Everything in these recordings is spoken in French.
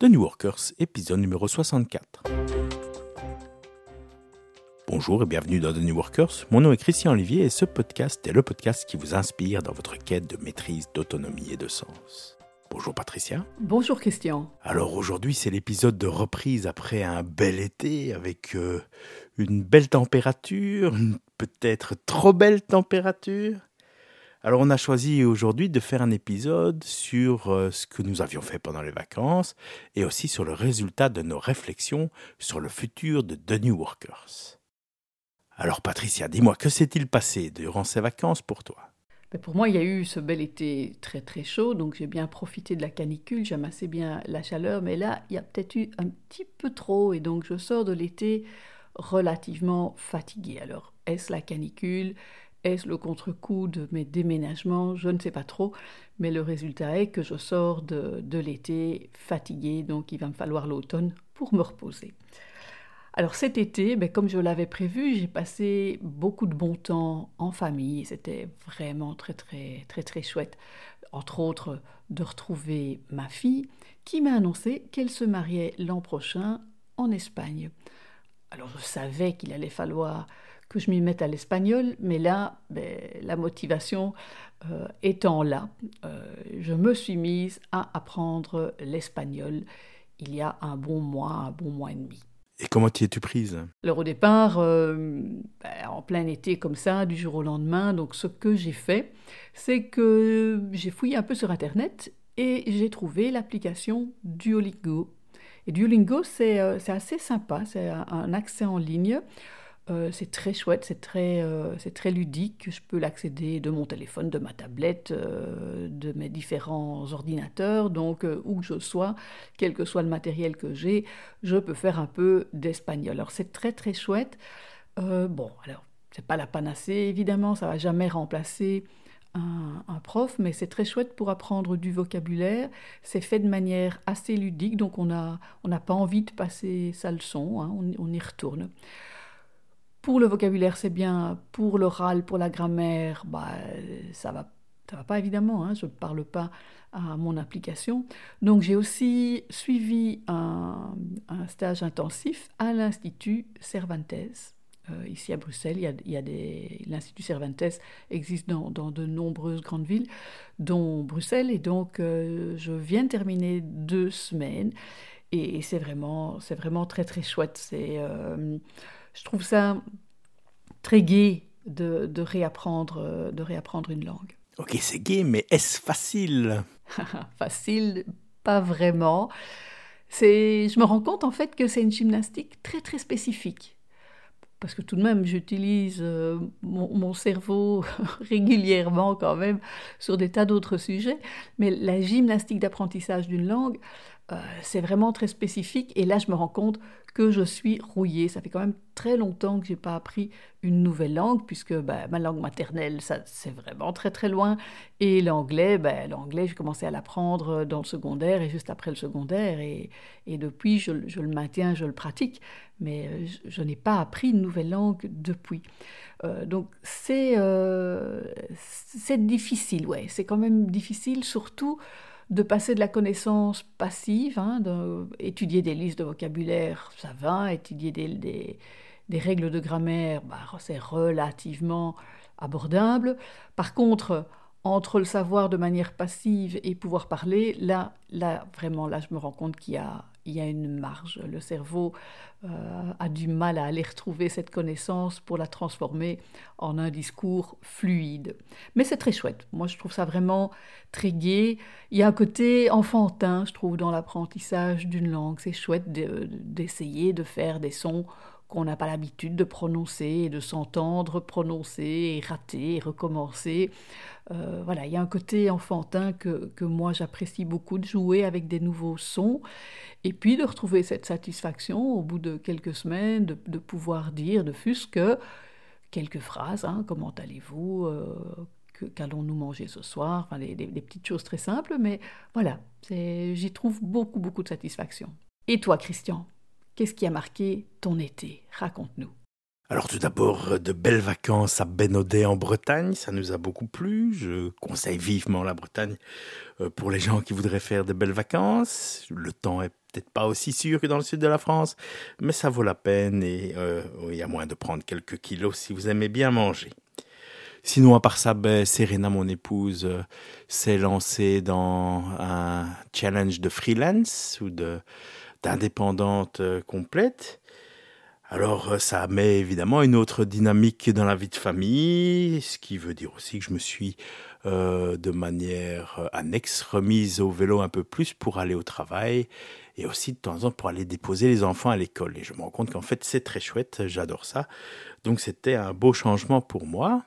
The New Workers, épisode numéro 64. Bonjour et bienvenue dans The New Workers. Mon nom est Christian Olivier et ce podcast est le podcast qui vous inspire dans votre quête de maîtrise, d'autonomie et de sens. Bonjour Patricia. Bonjour Christian. Alors aujourd'hui c'est l'épisode de reprise après un bel été avec euh, une belle température, une peut-être trop belle température. Alors on a choisi aujourd'hui de faire un épisode sur euh, ce que nous avions fait pendant les vacances et aussi sur le résultat de nos réflexions sur le futur de The New Workers. Alors Patricia, dis-moi, que s'est-il passé durant ces vacances pour toi? Ben, pour moi, il y a eu ce bel été très très chaud, donc j'ai bien profité de la canicule, j'aime assez bien la chaleur, mais là, il y a peut-être eu un petit peu trop, et donc je sors de l'été relativement fatiguée. Alors, est-ce la canicule? Est-ce le contre-coup de mes déménagements? Je ne sais pas trop, mais le résultat est que je sors de, l'été fatiguée, donc il va me falloir l'automne pour me reposer. Alors cet été, ben, comme je l'avais prévu, j'ai passé beaucoup de bon temps en famille. C'était vraiment très très très très chouette. Entre autres, de retrouver ma fille qui m'a annoncé qu'elle se mariait l'an prochain en Espagne. Alors je savais qu'il allait falloir que je m'y mette à l'espagnol, mais là, ben, la motivation euh, étant là, euh, je me suis mise à apprendre l'espagnol il y a un bon mois, un bon mois et demi. Et comment t'y es-tu prise? Alors au départ, euh, ben, en plein été comme ça, du jour au lendemain, donc ce que j'ai fait, c'est que j'ai fouillé un peu sur Internet et j'ai trouvé l'application Duolingo. Et Duolingo, c'est assez sympa, c'est un accès en ligne euh, c'est très chouette, c'est très, euh, c'est très ludique. Je peux l'accéder de mon téléphone, de ma tablette, euh, de mes différents ordinateurs. Donc, où que je sois, quel que soit le matériel que j'ai, je peux faire un peu d'espagnol. Alors, c'est très très chouette. bon, alors, c'est pas la panacée, évidemment, ça va jamais remplacer un, prof, mais c'est très chouette pour apprendre du vocabulaire. C'est fait de manière assez ludique, donc on n'a on pas envie de passer sa leçon, hein, on y retourne. Pour le vocabulaire, c'est bien. Pour l'oral, pour la grammaire, bah, ça va, ça va pas évidemment. Hein, je ne parle pas à mon application. Donc j'ai aussi suivi un, stage intensif à l'Institut Cervantes. Euh, ici à Bruxelles, l'Institut Cervantes existe dans, de nombreuses grandes villes, dont Bruxelles, et donc euh, je viens de terminer deux semaines, et, c'est vraiment, vraiment très très chouette. Euh, je trouve ça très gai de, réapprendre, de réapprendre une langue. Ok, c'est gai, mais est-ce facile? Facile, pas vraiment. C'est, je me rends compte en fait que c'est une gymnastique très très spécifique. Parce que tout de même, j'utilise euh, mon, cerveau régulièrement quand même sur des tas d'autres sujets. Mais la gymnastique d'apprentissage d'une langue, euh, c'est vraiment très spécifique. Et là, je me rends compte que je suis rouillée. Ça fait quand même très longtemps que j'ai pas appris une nouvelle langue, puisque bah, ma langue maternelle, ça, c'est vraiment très très loin. Et l'anglais, bah, l'anglais, j'ai commencé à l'apprendre dans le secondaire et juste après le secondaire. Et, depuis, je, le maintiens, je le pratique. Mais euh, je, n'ai pas appris une nouvelle langue depuis. Euh, donc c'est, c'est difficile, ouais. C'est quand même difficile, surtout de passer de la connaissance passive, hein, étudier des listes de vocabulaire, ça va, étudier des, règles de grammaire, bah, c'est relativement abordable. Par contre, entre le savoir de manière passive et pouvoir parler, là, là vraiment, là, je me rends compte qu'il y a, il y a une marge. Le cerveau euh, a du mal à aller retrouver cette connaissance pour la transformer en un discours fluide. Mais c'est très chouette. Moi, je trouve ça vraiment très gai. Il y a un côté enfantin, je trouve, dans l'apprentissage d'une langue. C'est chouette d'essayer de faire des sons qu'on n'a pas l'habitude de prononcer et de s'entendre prononcer et rater et recommencer. Euh, voilà, il y a un côté enfantin que, que moi j'apprécie beaucoup de jouer avec des nouveaux sons et puis de retrouver cette satisfaction au bout de quelques semaines de, de pouvoir dire de fût que quelques phrases, hein, comment allez-vous, euh, qu'allons-nous manger ce soir, enfin, des, des, petites choses très simples, mais voilà, j'y trouve beaucoup, beaucoup de satisfaction. Et toi, Christian? Qu'est-ce qui a marqué ton été? Raconte-nous. Alors tout d'abord, de belles vacances à Bénodet en Bretagne, ça nous a beaucoup plu. Je conseille vivement la Bretagne euh, pour les gens qui voudraient faire de belles vacances. Le temps est peut-être pas aussi sûr que dans le sud de la France, mais ça vaut la peine et euh, il y a moyen de prendre quelques kilos si vous aimez bien manger. Sinon, à part ça, ben, Serena, mon épouse, euh, s'est lancée dans un challenge de freelance ou de d'indépendante euh, complète. Alors, euh, ça met évidemment une autre dynamique dans la vie de famille, ce qui veut dire aussi que je me suis de manière annexe remise au vélo un peu plus pour aller au travail et aussi de temps en temps pour aller déposer les enfants à l'école. Et je me rends compte qu'en fait, c'est très chouette, j'adore ça. Donc, c'était un beau changement pour moi.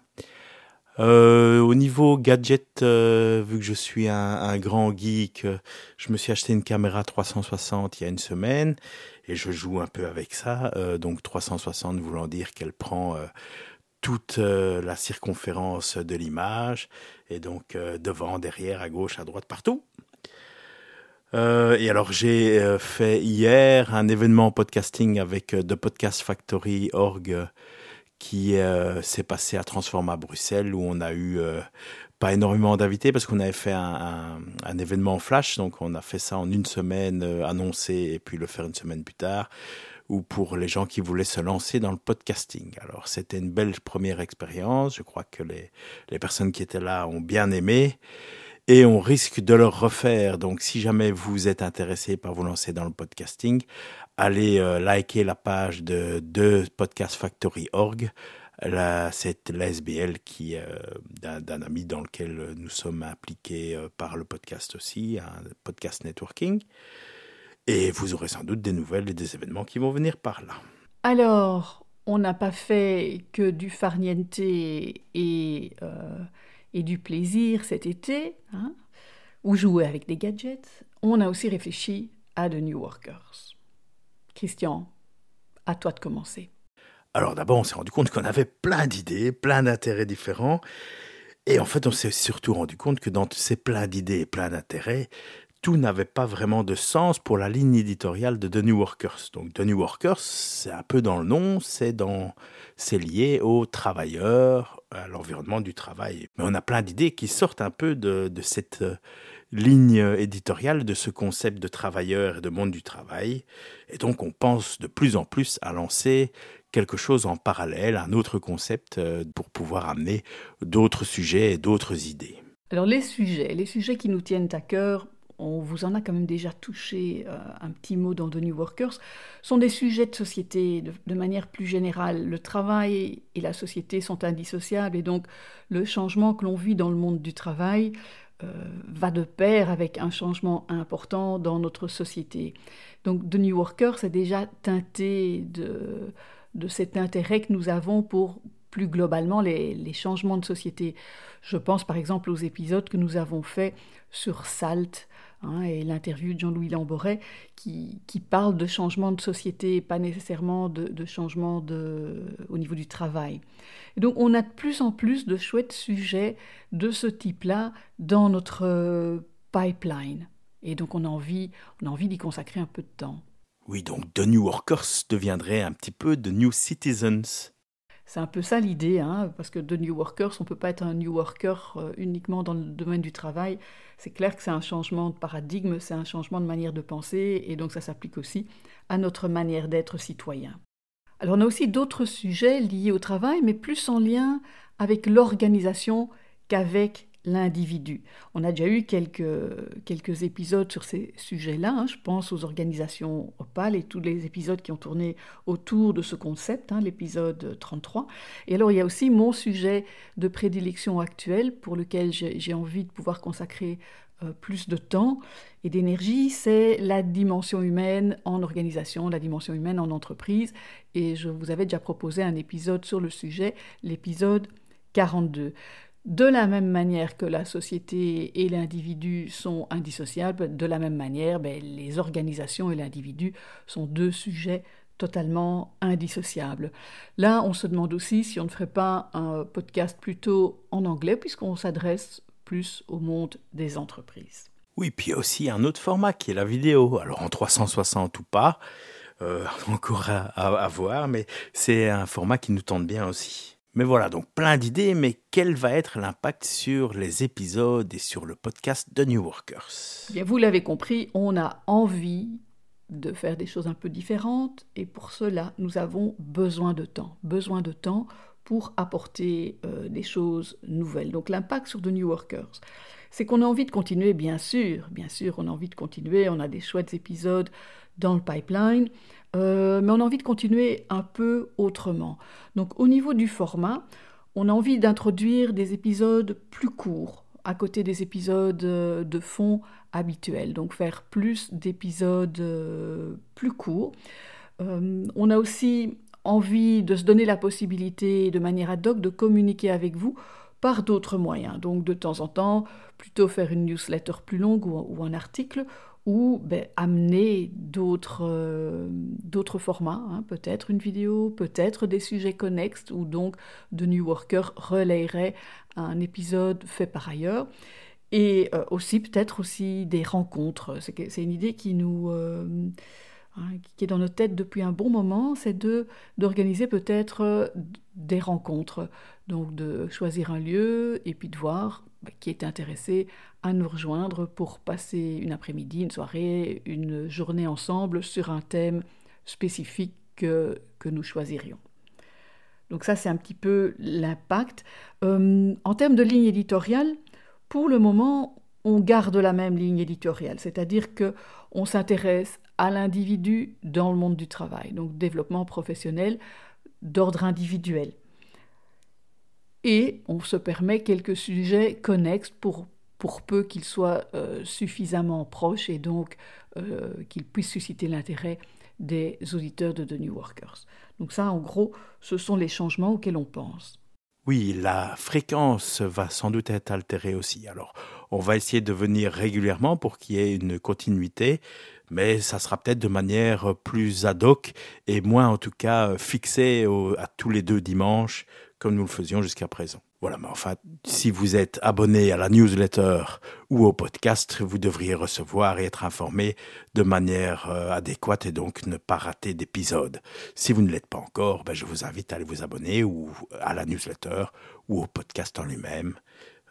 Euh, au niveau gadget, euh, vu que je suis un, grand geek, euh, je me suis acheté une caméra 360 il y a une semaine et je joue un peu avec ça. donc 360 voulant dire qu'elle prend toute la circonférence de l'image et donc devant, derrière, à gauche, à droite, partout. et alors j'ai fait hier un événement podcasting avec The Podcast Factory Org qui euh, s'est passé à Transforma Bruxelles où on a eu euh, pas énormément d'invités parce qu'on avait fait un, événement flash, donc on a fait ça en une semaine, euh, annoncé et puis le faire une semaine plus tard, ou pour les gens qui voulaient se lancer dans le podcasting. Alors c'était une belle première expérience, je crois que les, les personnes qui étaient là ont bien aimé et on risque de le refaire. Donc si jamais vous êtes intéressé par vous lancer dans le podcasting, allez euh, liker la page de, de Podcast Factory Org. C'est l'ASBL qui euh, d'un ami dans lequel nous sommes impliqués euh, par le podcast aussi, un podcast networking. Et vous aurez sans doute des nouvelles et des événements qui vont venir par là. Alors, on n'a pas fait que du farniente et, et du plaisir cet été, hein, ou jouer avec des gadgets. On a aussi réfléchi à The New Workers. Christian, à toi de commencer. Alors d'abord, on s'est rendu compte qu'on avait plein d'idées, plein d'intérêts différents. Et en fait, on s'est surtout rendu compte que dans ces plein d'idées et plein d'intérêts, tout n'avait pas vraiment de sens pour la ligne éditoriale de The New Workers. Donc The New Workers, c'est un peu dans le nom, c'est dans, c'est lié aux travailleurs, à l'environnement du travail. Mais on a plein d'idées qui sortent un peu de, de cette ligne éditoriale de ce concept de travailleur et de monde du travail. Et donc on pense de plus en plus à lancer quelque chose en parallèle, un autre concept euh, pour pouvoir amener d'autres sujets et d'autres idées. Alors les sujets, les sujets qui nous tiennent à cœur, on vous en a quand même déjà touché euh, un petit mot dans The New Workers, sont des sujets de société de, manière plus générale. Le travail et la société sont indissociables et donc le changement que l'on vit dans le monde du travail va de pair avec un changement important dans notre société. Donc The New Worker, c'est déjà teinté de, de cet intérêt que nous avons pour plus globalement les, changements de société. Je pense par exemple aux épisodes que nous avons faits sur SALT, Hein, et l'interview de Jean-Louis Lamboret qui, qui, parle de changement de société, pas nécessairement de, de changement de, au niveau du travail. Donc on a de plus en plus de chouettes sujets de ce type-là dans notre pipeline. Et donc on a envie, on a envie d'y consacrer un peu de temps. Oui, donc The New Workers deviendrait un petit peu The New Citizens. C'est un peu ça l'idée, hein, parce que de New Workers, on ne peut pas être un New Worker euh, uniquement dans le domaine du travail. C'est clair que c'est un changement de paradigme, c'est un changement de manière de penser, et donc ça s'applique aussi à notre manière d'être citoyen. Alors on a aussi d'autres sujets liés au travail, mais plus en lien avec l'organisation qu'avec l'individu. On a déjà eu quelques, quelques épisodes sur ces sujets-là. Hein. Je pense aux organisations Opal et tous les épisodes qui ont tourné autour de ce concept, hein, l'épisode 33. Et alors, il y a aussi mon sujet de prédilection actuel pour lequel j'ai envie de pouvoir consacrer euh, plus de temps et d'énergie, c'est la dimension humaine en organisation, la dimension humaine en entreprise. Et je vous avais déjà proposé un épisode sur le sujet, l'épisode 42. De la même manière que la société et l'individu sont indissociables, de la même manière, ben, les organisations et l'individu sont deux sujets totalement indissociables. Là, on se demande aussi si on ne ferait pas un podcast plutôt en anglais, puisqu'on s'adresse plus au monde des entreprises. Oui, puis aussi un autre format qui est la vidéo. Alors en 360 ou pas, euh, encore à voir, mais c'est un format qui nous tente bien aussi. Mais voilà, donc plein d'idées, mais quel va être l'impact sur les épisodes et sur le podcast de New Workers? Bien, Vous l'avez compris, on a envie de faire des choses un peu différentes et pour cela, nous avons besoin de temps, besoin de temps pour apporter euh, des choses nouvelles. Donc l'impact sur The New Workers, c'est qu'on a envie de continuer, bien sûr, bien sûr, on a envie de continuer, on a des chouettes épisodes dans le pipeline, euh, mais on a envie de continuer un peu autrement. Donc au niveau du format, on a envie d'introduire des épisodes plus courts, à côté des épisodes euh, de fond habituels, donc faire plus d'épisodes euh, plus courts. on a aussi envie de se donner la possibilité de manière ad hoc de communiquer avec vous par d'autres moyens. Donc de temps en temps, plutôt faire une newsletter plus longue ou, un article, ou ben, amener d'autres euh, formats, hein. peut-être une vidéo, peut-être des sujets connexes, ou donc The New Worker relayerait un épisode fait par ailleurs. Et euh, aussi peut-être aussi des rencontres. C'est une idée qui nous... Euh, Hein, qui est dans notre tête depuis un bon moment, c'est de d'organiser peut-être euh, des rencontres, donc de choisir un lieu et puis de voir bah, qui est intéressé à nous rejoindre pour passer une après-midi, une soirée, une journée ensemble sur un thème spécifique que, nous choisirions. Donc ça, c'est un petit peu l'impact. Euh, en termes de ligne éditoriale, pour le moment, on garde la même ligne éditoriale, c'est-à-dire que on s'intéresse à l'individu dans le monde du travail, donc développement professionnel d'ordre individuel. Et on se permet quelques sujets connexes pour, peu qu'ils soient euh, suffisamment proches et donc euh, qu'ils puissent susciter l'intérêt des auditeurs de The New Workers. Donc ça, en gros, ce sont les changements auxquels on pense. Oui, la fréquence va sans doute être altérée aussi. Alors, on va essayer de venir régulièrement pour qu'il y ait une continuité, mais ça sera peut-être de manière plus ad hoc et moins en tout cas fixée à tous les deux dimanches comme nous le faisions jusqu'à présent. Voilà, mais enfin, si vous êtes abonné à la newsletter ou au podcast, vous devriez recevoir et être informé de manière euh, adéquate et donc ne pas rater d'épisodes. Si vous ne l'êtes pas encore, ben, je vous invite à aller vous abonner ou à la newsletter ou au podcast en lui-même.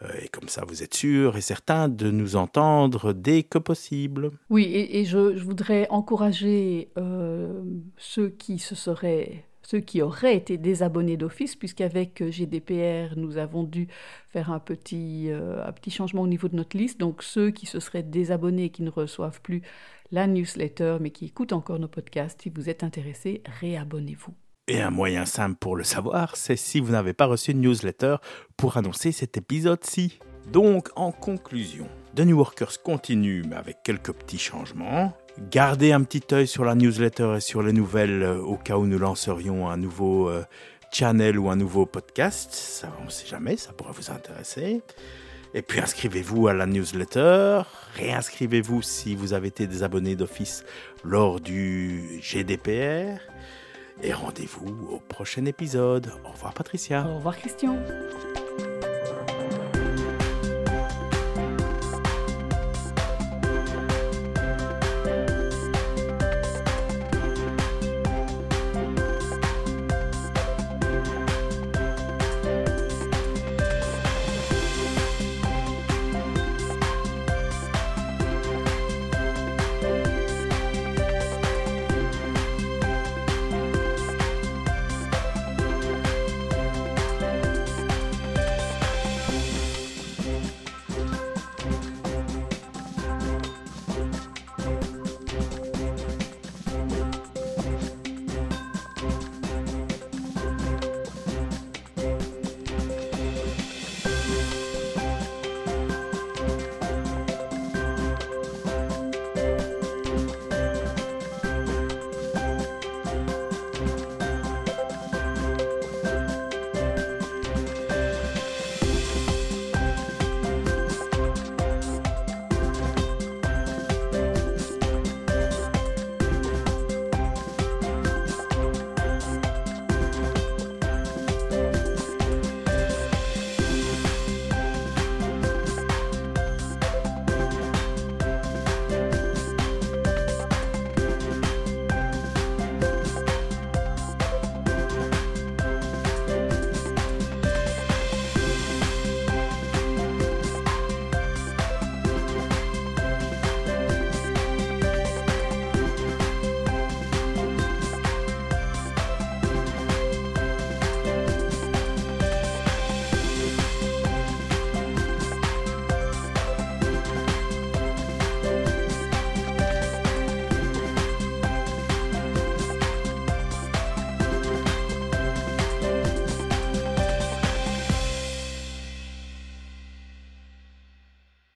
Euh, et comme ça, vous êtes sûr et certain de nous entendre dès que possible. Oui, et, je, voudrais encourager euh, ceux qui se seraient ceux qui auraient été désabonnés d'office, puisqu'avec euh, GDPR, nous avons dû faire un petit, euh, un petit changement au niveau de notre liste. Donc ceux qui se seraient désabonnés et qui ne reçoivent plus la newsletter, mais qui écoutent encore nos podcasts, si vous êtes intéressés, réabonnez-vous. Et un moyen simple pour le savoir, c'est si vous n'avez pas reçu une newsletter pour annoncer cet épisode-ci. Donc, en conclusion, The New Workers continue, mais avec quelques petits changements. Gardez un petit œil sur la newsletter et sur les nouvelles euh, au cas où nous lancerions un nouveau euh, channel ou un nouveau podcast. Ça, on ne sait jamais, ça pourrait vous intéresser. Et puis inscrivez-vous à la newsletter, réinscrivez-vous si vous avez été désabonné d'office lors du GDPR. Et rendez-vous au prochain épisode. Au revoir Patricia. Au revoir Christian.